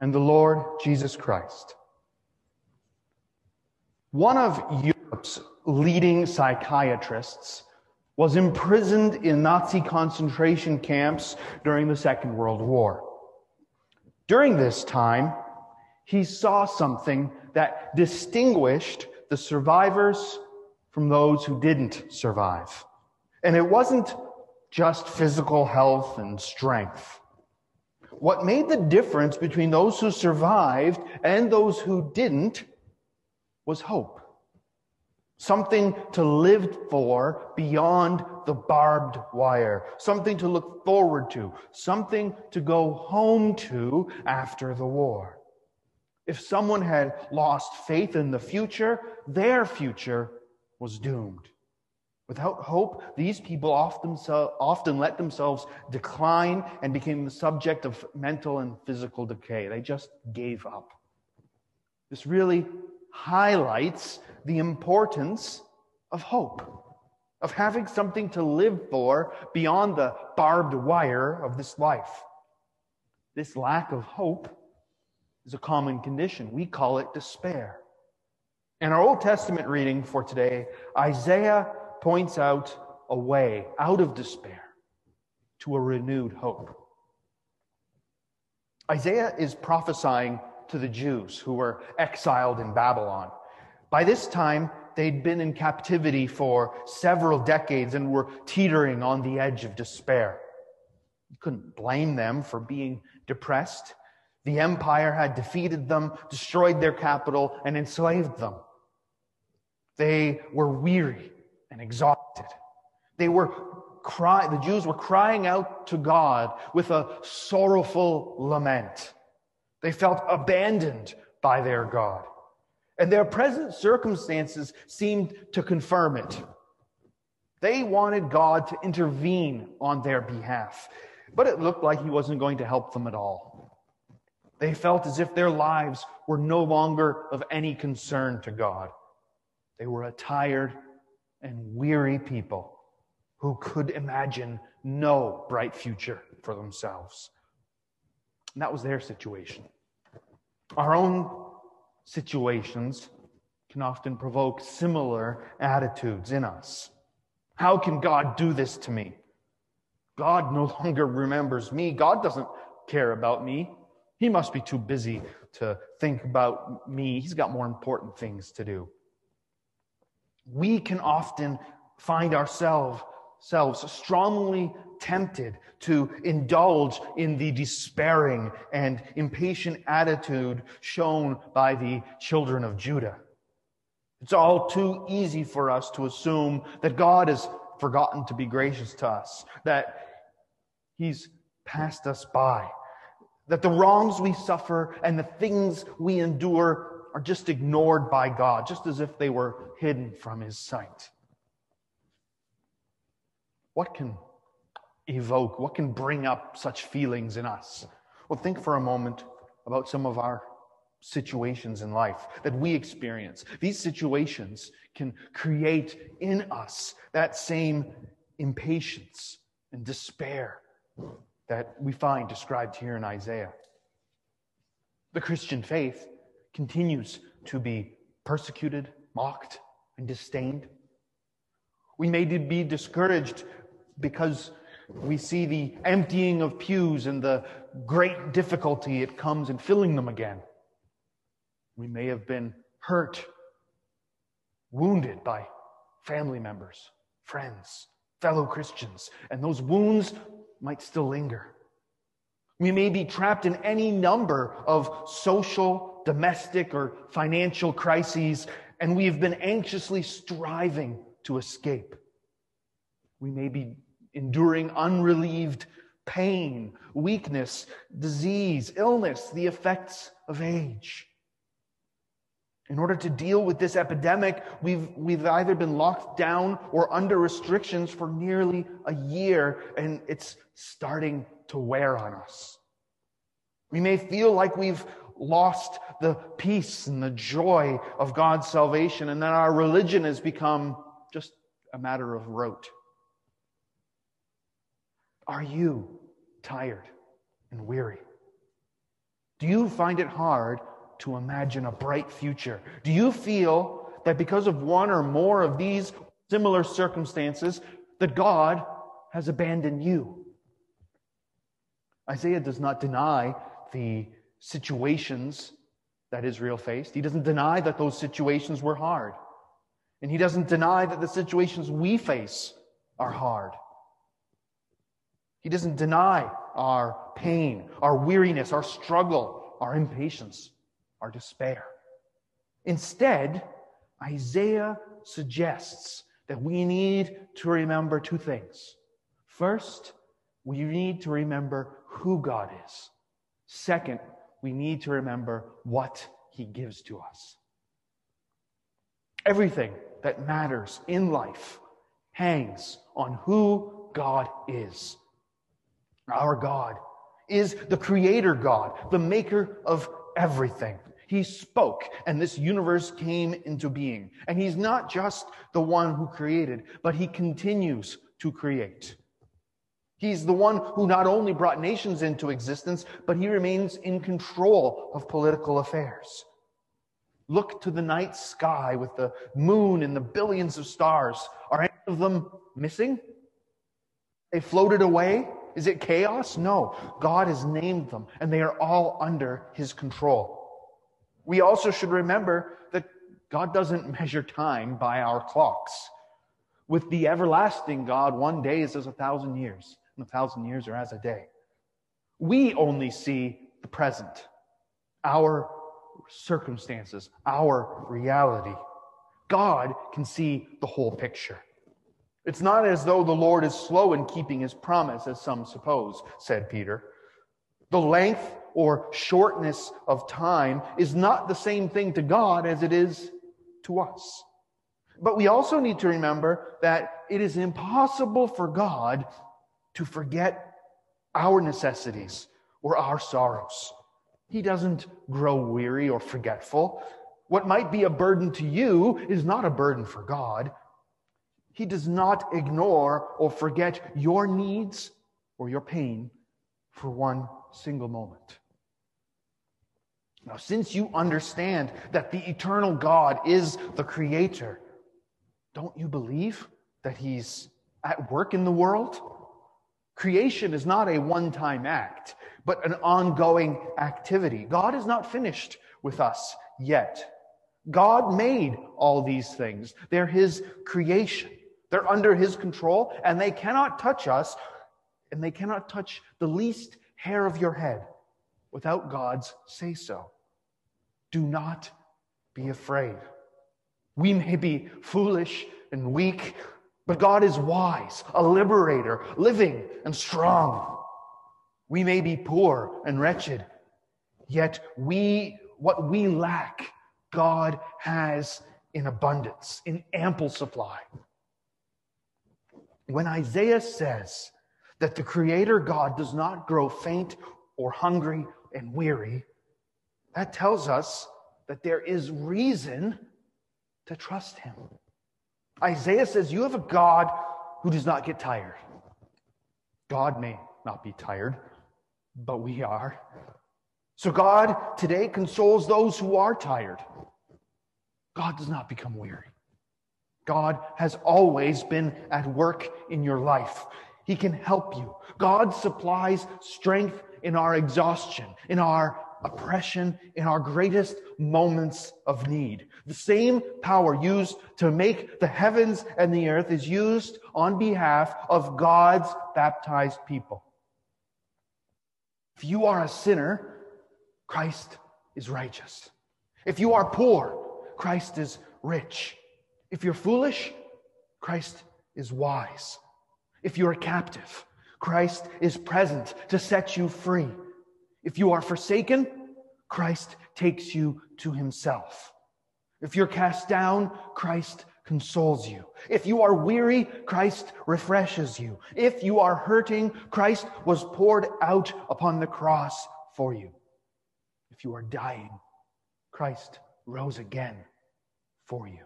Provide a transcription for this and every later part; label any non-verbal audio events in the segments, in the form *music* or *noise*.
and the Lord Jesus Christ. One of Europe's leading psychiatrists was imprisoned in Nazi concentration camps during the Second World War. During this time, he saw something that distinguished the survivors from those who didn't survive. And it wasn't just physical health and strength. What made the difference between those who survived and those who didn't was hope. Something to live for beyond the barbed wire. Something to look forward to. Something to go home to after the war. If someone had lost faith in the future, their future was doomed. Without hope, these people often, let themselves decline and became the subject of mental and physical decay. They just gave up. This really highlights the importance of hope, of having something to live for beyond the barbed wire of this life. This lack of hope is a common condition. We call it despair. In our Old Testament reading for today, Isaiah points out a way out of despair to a renewed hope. Isaiah is prophesying to the Jews who were exiled in Babylon. By this time, they'd been in captivity for several decades and were teetering on the edge of despair. You couldn't blame them for being depressed. The empire had defeated them, destroyed their capital, and enslaved them. They were weary and exhausted. They were crying, the Jews were crying out to God with a sorrowful lament. They felt abandoned by their God. And their present circumstances seemed to confirm it. They wanted God to intervene on their behalf, but it looked like He wasn't going to help them at all. They felt as if their lives were no longer of any concern to God. They were a tired and weary people who could imagine no bright future for themselves. And that was their situation. Our own situations can often provoke similar attitudes in us. How can God do this to me? God no *laughs* longer remembers me. God doesn't care about me. He must be too busy to think about me. He's got more important things to do we can often find ourselves selves strongly tempted to indulge in the despairing and impatient attitude shown by the children of Judah. It's all too easy for us to assume that God has forgotten to be gracious to us, that He's passed us by, that the wrongs we suffer and the things we endure are just ignored by God, just as if they were hidden from his sight. What can evoke, what can bring up such feelings in us? Well, think for a moment about some of our situations in life that we experience. These situations can create in us that same impatience and despair that we find described here in Isaiah. The Christian faith continues to be persecuted, mocked, and disdained. We may be discouraged because we see the emptying of pews and the great difficulty it comes in filling them again. We may have been hurt, wounded by family members, friends, fellow Christians, and those wounds might still linger. We may be trapped in any number of social, domestic, or financial crises, and we have been anxiously striving to escape. We may be enduring unrelieved pain, weakness, disease, illness, the effects of age. In order to deal with this epidemic, we've, we've either been locked down or under restrictions for nearly a year, and it's starting to wear on us. We may feel like we've lost the peace and the joy of God's salvation, and that our religion has become just a matter of rote. Are you tired and weary? Do you find it hard to imagine a bright future? Do you feel that because of one or more of these similar circumstances, that God has abandoned you? Isaiah does not deny the situations that Israel faced. He doesn't deny that those situations were hard. And he doesn't deny that the situations we face are hard. He doesn't deny our pain, our weariness, our struggle, our impatience our despair. Instead, Isaiah suggests that we need to remember two things. First, we need to remember who God is. Second, we need to remember what he gives to us. Everything that matters in life hangs on who God is. Our God is the creator God, the maker of everything. He spoke and this universe came into being. And he's not just the one who created, but he continues to create. He's the one who not only brought nations into existence, but he remains in control of political affairs. Look to the night sky with the moon and the billions of stars. Are any of them missing? They floated away? Is it chaos? No. God has named them, and they are all under his control. We also should remember that God doesn't *laughs* measure time by our clocks. With the everlasting God, one day is as a thousand years, a thousand years are as a day. We only see the present, our circumstances, our reality. God can see the whole picture. It's not as though the Lord is slow in keeping his promise, as some suppose, said Peter. The length or shortness of time is not the same thing to God as it is to us. But we also need to remember that it is impossible for God to forget our necessities or our sorrows. He doesn't grow weary or forgetful. What might be a burden to you is not a burden for God. He does not ignore or forget your needs or your pain for one single moment. Now, since you understand that the eternal God is the creator, don't you believe that he's at work in the world? Creation is not a one time act, but an ongoing activity. God is not finished with us yet. God made all these things. They're his creation. They're under his control and they cannot touch us and they cannot touch the least hair of your head without God's say so. Do not be afraid. We may be foolish and weak, but God is wise, a liberator, living and strong. We may be poor and wretched, yet we, what we lack, God has in abundance, in ample supply. When Isaiah says that the Creator God does not grow faint or hungry and weary, that tells us that there is reason to trust him. Isaiah says, You have a God who does not get tired. God may not be tired, but we are. So God today consoles those who are tired. God does not become weary. God has always been at work in your life. He can help you. God supplies strength in our exhaustion, in our oppression in our greatest moments of need. The same power used to make the heavens and the earth is used on behalf of God's baptized people. If you are a sinner, Christ is righteous. If you are poor, Christ is rich. If you're foolish, Christ is wise. If you're a captive, Christ is present to set you free. If you are forsaken, Christ takes you to himself. If you're cast down, Christ consoles you. If you are weary, Christ refreshes you. If you are hurting, Christ was poured out upon the cross for you. If you are dying, Christ rose again for you.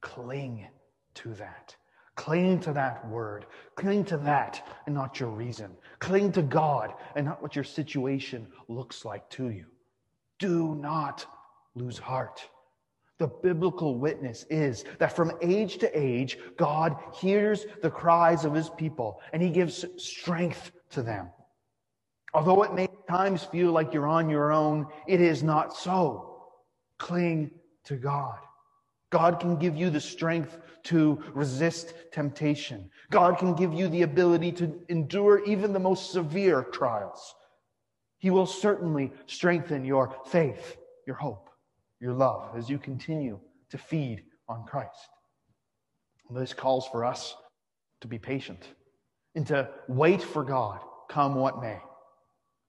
Cling to that. Cling to that word. Cling to that and not your reason. Cling to God and not what your situation looks like to you. Do not lose heart. The biblical witness is that from age to age, God hears the cries of his people and he gives strength to them. Although it may times feel like you're on your own, it is not so. Cling to God. God can give you the strength to resist temptation. God can give you the ability to endure even the most severe trials. He will certainly strengthen your faith, your hope, your love as you continue to feed on Christ. This calls for us to be patient and to wait for God, come what may.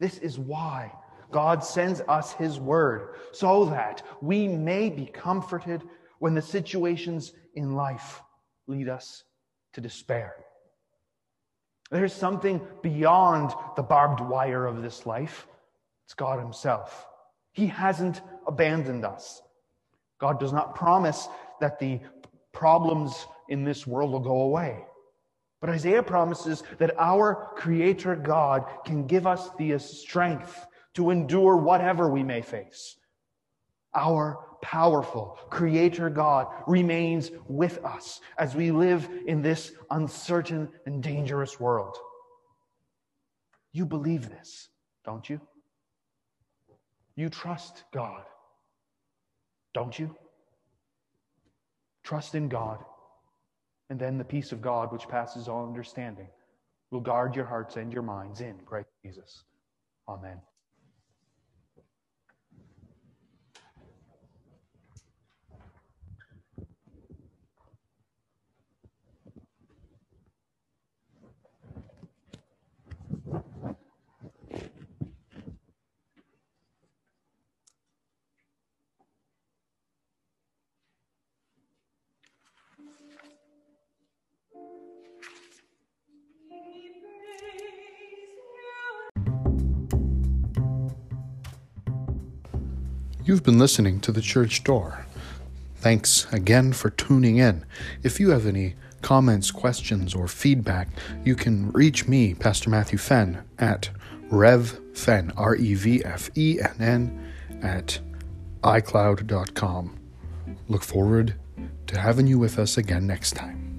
This is why God sends us His word, so that we may be comforted when the situations in life lead us to despair. There's something beyond the barbed wire of this life. It's God Himself. He hasn't abandoned us. God does not promise that the problems in this world will go away. But Isaiah promises that our Creator God can give us the strength to endure whatever we may face. Our powerful Creator God remains with us as we live in this uncertain and dangerous world. You believe this, don't you? You trust God, don't you? Trust in God, and then the peace of God, which passes all understanding, will guard your hearts and your minds in Christ Jesus. Amen. You've been listening to The Church Door. Thanks again for tuning in. If you have any comments, questions, or feedback, you can reach me, Pastor Matthew Fenn, at revfenn, R E V F E N N, at iCloud.com. Look forward to having you with us again next time.